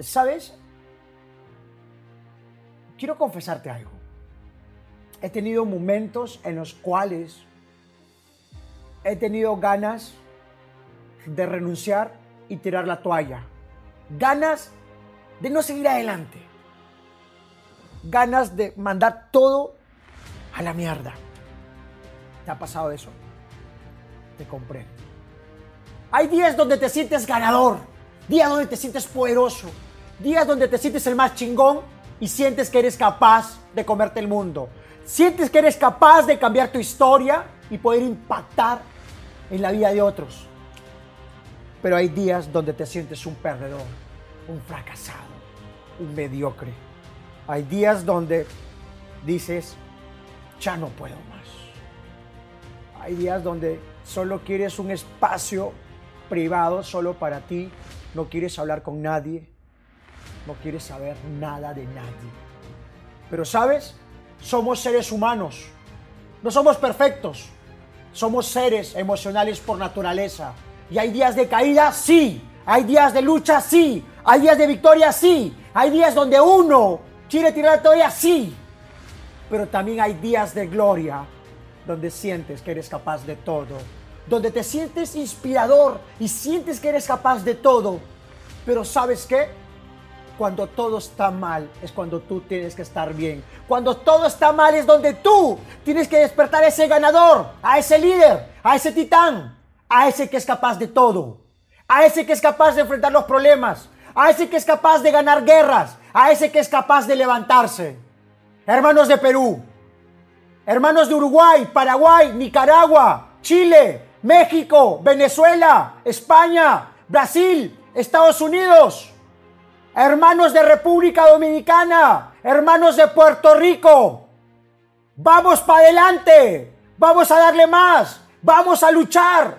¿Sabes? Quiero confesarte algo. He tenido momentos en los cuales he tenido ganas de renunciar y tirar la toalla. Ganas de no seguir adelante. Ganas de mandar todo a la mierda. ¿Te ha pasado eso? Te comprendo. Hay días donde te sientes ganador, días donde te sientes poderoso, días donde te sientes el más chingón y sientes que eres capaz de comerte el mundo. Sientes que eres capaz de cambiar tu historia y poder impactar en la vida de otros. Pero hay días donde te sientes un perdedor, un fracasado, un mediocre. Hay días donde dices, ya no puedo más. Hay días donde solo quieres un espacio privado solo para ti, no quieres hablar con nadie, no quieres saber nada de nadie. Pero sabes, somos seres humanos, no somos perfectos, somos seres emocionales por naturaleza. Y hay días de caída, sí, hay días de lucha, sí, hay días de victoria, sí, hay días donde uno quiere tirar todavía, sí, pero también hay días de gloria donde sientes que eres capaz de todo donde te sientes inspirador y sientes que eres capaz de todo. Pero ¿sabes qué? Cuando todo está mal es cuando tú tienes que estar bien. Cuando todo está mal es donde tú tienes que despertar a ese ganador, a ese líder, a ese titán, a ese que es capaz de todo, a ese que es capaz de enfrentar los problemas, a ese que es capaz de ganar guerras, a ese que es capaz de levantarse. Hermanos de Perú, hermanos de Uruguay, Paraguay, Nicaragua, Chile, México, Venezuela, España, Brasil, Estados Unidos, hermanos de República Dominicana, hermanos de Puerto Rico. Vamos para adelante, vamos a darle más, vamos a luchar,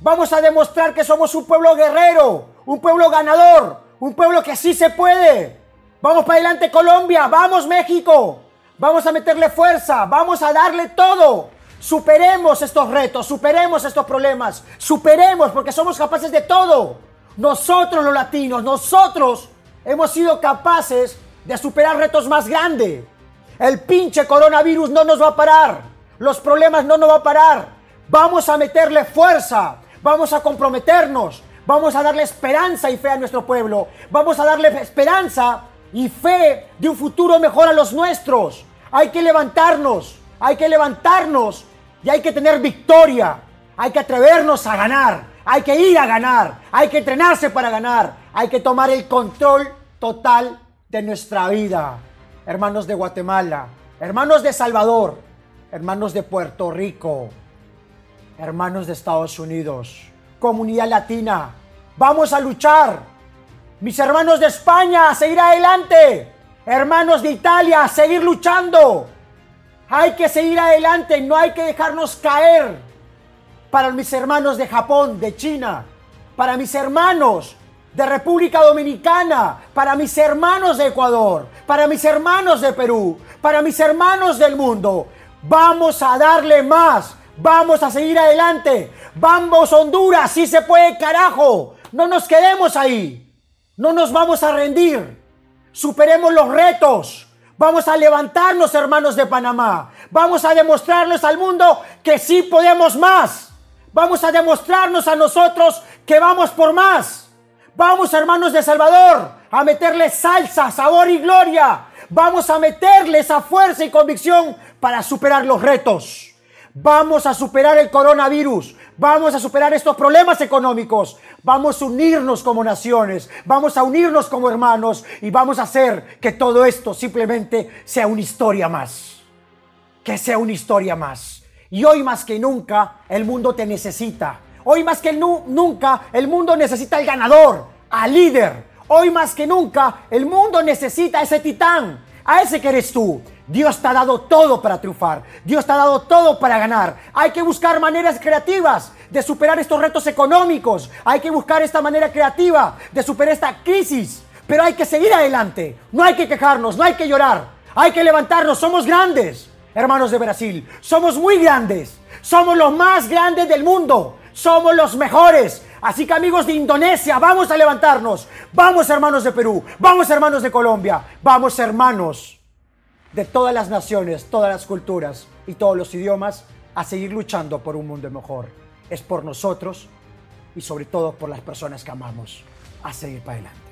vamos a demostrar que somos un pueblo guerrero, un pueblo ganador, un pueblo que sí se puede. Vamos para adelante Colombia, vamos México, vamos a meterle fuerza, vamos a darle todo. Superemos estos retos, superemos estos problemas, superemos porque somos capaces de todo. Nosotros los latinos, nosotros hemos sido capaces de superar retos más grandes. El pinche coronavirus no nos va a parar. Los problemas no nos va a parar. Vamos a meterle fuerza. Vamos a comprometernos. Vamos a darle esperanza y fe a nuestro pueblo. Vamos a darle esperanza y fe de un futuro mejor a los nuestros. Hay que levantarnos. Hay que levantarnos y hay que tener victoria. Hay que atrevernos a ganar. Hay que ir a ganar. Hay que entrenarse para ganar. Hay que tomar el control total de nuestra vida. Hermanos de Guatemala, hermanos de Salvador, hermanos de Puerto Rico, hermanos de Estados Unidos, comunidad latina, vamos a luchar. Mis hermanos de España, a seguir adelante. Hermanos de Italia, a seguir luchando. Hay que seguir adelante, no hay que dejarnos caer. Para mis hermanos de Japón, de China, para mis hermanos de República Dominicana, para mis hermanos de Ecuador, para mis hermanos de Perú, para mis hermanos del mundo. Vamos a darle más, vamos a seguir adelante. Vamos Honduras, si se puede, carajo. No nos quedemos ahí. No nos vamos a rendir. Superemos los retos. Vamos a levantarnos, hermanos de Panamá. Vamos a demostrarles al mundo que sí podemos más. Vamos a demostrarnos a nosotros que vamos por más. Vamos, hermanos de Salvador, a meterle salsa, sabor y gloria. Vamos a meterle esa fuerza y convicción para superar los retos. Vamos a superar el coronavirus. Vamos a superar estos problemas económicos. Vamos a unirnos como naciones. Vamos a unirnos como hermanos. Y vamos a hacer que todo esto simplemente sea una historia más. Que sea una historia más. Y hoy más que nunca el mundo te necesita. Hoy más que nunca el mundo necesita al ganador, al líder. Hoy más que nunca el mundo necesita a ese titán, a ese que eres tú. Dios te ha dado todo para triunfar. Dios te ha dado todo para ganar. Hay que buscar maneras creativas de superar estos retos económicos. Hay que buscar esta manera creativa de superar esta crisis. Pero hay que seguir adelante. No hay que quejarnos, no hay que llorar. Hay que levantarnos. Somos grandes, hermanos de Brasil. Somos muy grandes. Somos los más grandes del mundo. Somos los mejores. Así que amigos de Indonesia, vamos a levantarnos. Vamos hermanos de Perú, vamos hermanos de Colombia, vamos hermanos de todas las naciones, todas las culturas y todos los idiomas a seguir luchando por un mundo mejor. Es por nosotros y sobre todo por las personas que amamos a seguir para adelante.